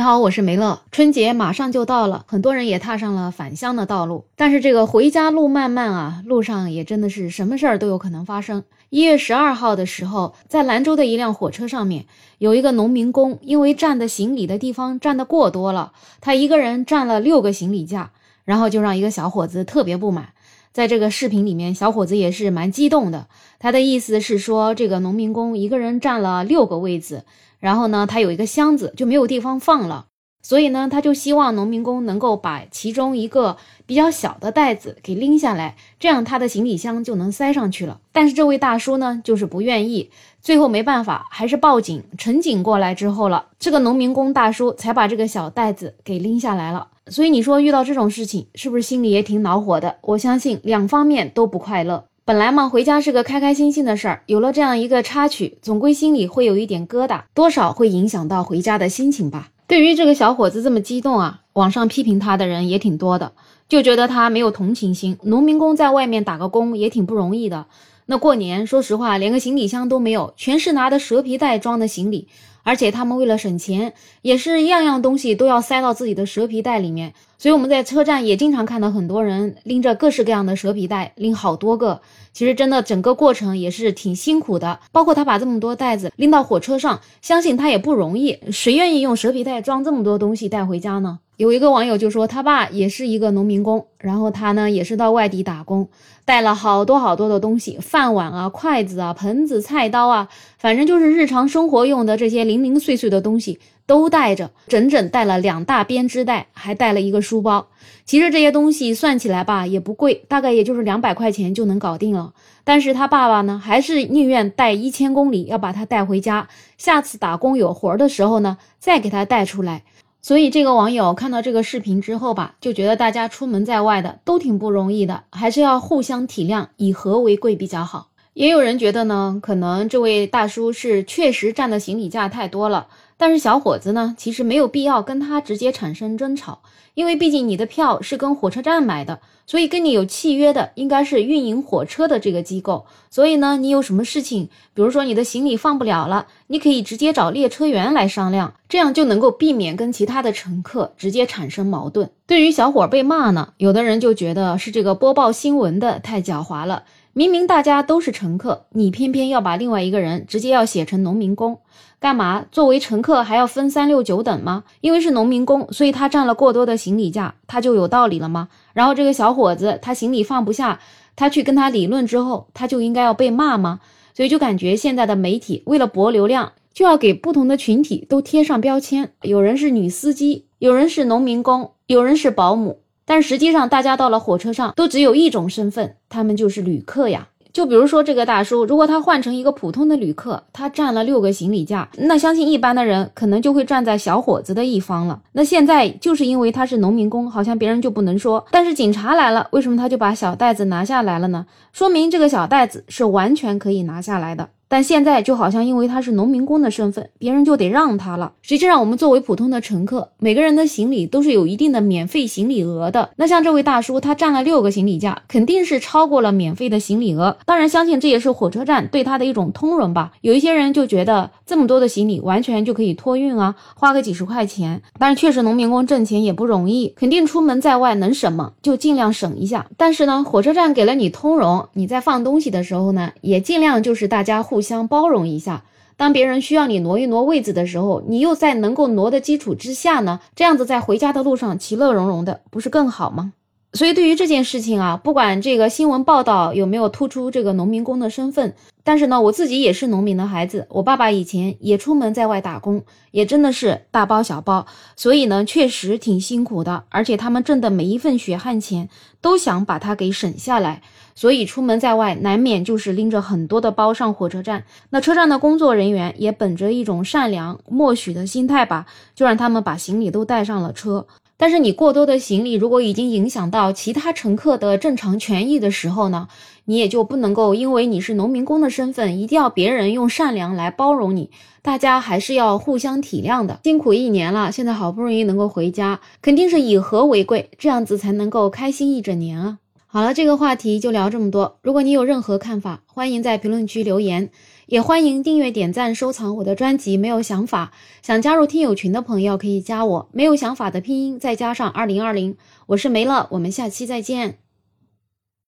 你好，我是梅乐。春节马上就到了，很多人也踏上了返乡的道路。但是这个回家路漫漫啊，路上也真的是什么事儿都有可能发生。一月十二号的时候，在兰州的一辆火车上面，有一个农民工，因为占的行李的地方占的过多了，他一个人占了六个行李架，然后就让一个小伙子特别不满。在这个视频里面，小伙子也是蛮激动的，他的意思是说，这个农民工一个人占了六个位子。然后呢，他有一个箱子就没有地方放了，所以呢，他就希望农民工能够把其中一个比较小的袋子给拎下来，这样他的行李箱就能塞上去了。但是这位大叔呢，就是不愿意，最后没办法，还是报警。乘警过来之后了，这个农民工大叔才把这个小袋子给拎下来了。所以你说遇到这种事情，是不是心里也挺恼火的？我相信两方面都不快乐。本来嘛，回家是个开开心心的事儿，有了这样一个插曲，总归心里会有一点疙瘩，多少会影响到回家的心情吧。对于这个小伙子这么激动啊，网上批评他的人也挺多的，就觉得他没有同情心。农民工在外面打个工也挺不容易的，那过年说实话连个行李箱都没有，全是拿的蛇皮袋装的行李。而且他们为了省钱，也是样样东西都要塞到自己的蛇皮袋里面。所以我们在车站也经常看到很多人拎着各式各样的蛇皮袋，拎好多个。其实真的整个过程也是挺辛苦的。包括他把这么多袋子拎到火车上，相信他也不容易。谁愿意用蛇皮袋装这么多东西带回家呢？有一个网友就说，他爸也是一个农民工，然后他呢也是到外地打工，带了好多好多的东西，饭碗啊、筷子啊、盆子、菜刀啊，反正就是日常生活用的这些零零碎碎的东西都带着，整整带了两大编织袋，还带了一个书包。其实这些东西算起来吧也不贵，大概也就是两百块钱就能搞定了。但是他爸爸呢，还是宁愿带一千公里，要把他带回家，下次打工有活的时候呢，再给他带出来。所以这个网友看到这个视频之后吧，就觉得大家出门在外的都挺不容易的，还是要互相体谅，以和为贵比较好。也有人觉得呢，可能这位大叔是确实占的行李架太多了。但是小伙子呢，其实没有必要跟他直接产生争吵，因为毕竟你的票是跟火车站买的，所以跟你有契约的应该是运营火车的这个机构。所以呢，你有什么事情，比如说你的行李放不了了，你可以直接找列车员来商量，这样就能够避免跟其他的乘客直接产生矛盾。对于小伙被骂呢，有的人就觉得是这个播报新闻的太狡猾了。明明大家都是乘客，你偏偏要把另外一个人直接要写成农民工，干嘛？作为乘客还要分三六九等吗？因为是农民工，所以他占了过多的行李架，他就有道理了吗？然后这个小伙子他行李放不下，他去跟他理论之后，他就应该要被骂吗？所以就感觉现在的媒体为了博流量，就要给不同的群体都贴上标签，有人是女司机，有人是农民工，有人是保姆。但实际上，大家到了火车上都只有一种身份，他们就是旅客呀。就比如说这个大叔，如果他换成一个普通的旅客，他占了六个行李架，那相信一般的人可能就会站在小伙子的一方了。那现在就是因为他是农民工，好像别人就不能说。但是警察来了，为什么他就把小袋子拿下来了呢？说明这个小袋子是完全可以拿下来的。但现在就好像因为他是农民工的身份，别人就得让他了。实际上，我们作为普通的乘客，每个人的行李都是有一定的免费行李额的。那像这位大叔，他占了六个行李架，肯定是超过了免费的行李额。当然，相信这也是火车站对他的一种通融吧。有一些人就觉得这么多的行李完全就可以托运啊，花个几十块钱。但是确实，农民工挣钱也不容易，肯定出门在外能省吗？就尽量省一下。但是呢，火车站给了你通融，你在放东西的时候呢，也尽量就是大家互。互相包容一下，当别人需要你挪一挪位子的时候，你又在能够挪的基础之下呢，这样子在回家的路上其乐融融的，不是更好吗？所以对于这件事情啊，不管这个新闻报道有没有突出这个农民工的身份，但是呢，我自己也是农民的孩子，我爸爸以前也出门在外打工，也真的是大包小包，所以呢，确实挺辛苦的，而且他们挣的每一份血汗钱都想把它给省下来。所以出门在外，难免就是拎着很多的包上火车站。那车站的工作人员也本着一种善良默许的心态吧，就让他们把行李都带上了车。但是你过多的行李，如果已经影响到其他乘客的正常权益的时候呢，你也就不能够因为你是农民工的身份，一定要别人用善良来包容你。大家还是要互相体谅的。辛苦一年了，现在好不容易能够回家，肯定是以和为贵，这样子才能够开心一整年啊。好了，这个话题就聊这么多。如果你有任何看法，欢迎在评论区留言，也欢迎订阅、点赞、收藏我的专辑。没有想法，想加入听友群的朋友可以加我。没有想法的拼音再加上二零二零，我是梅乐，我们下期再见。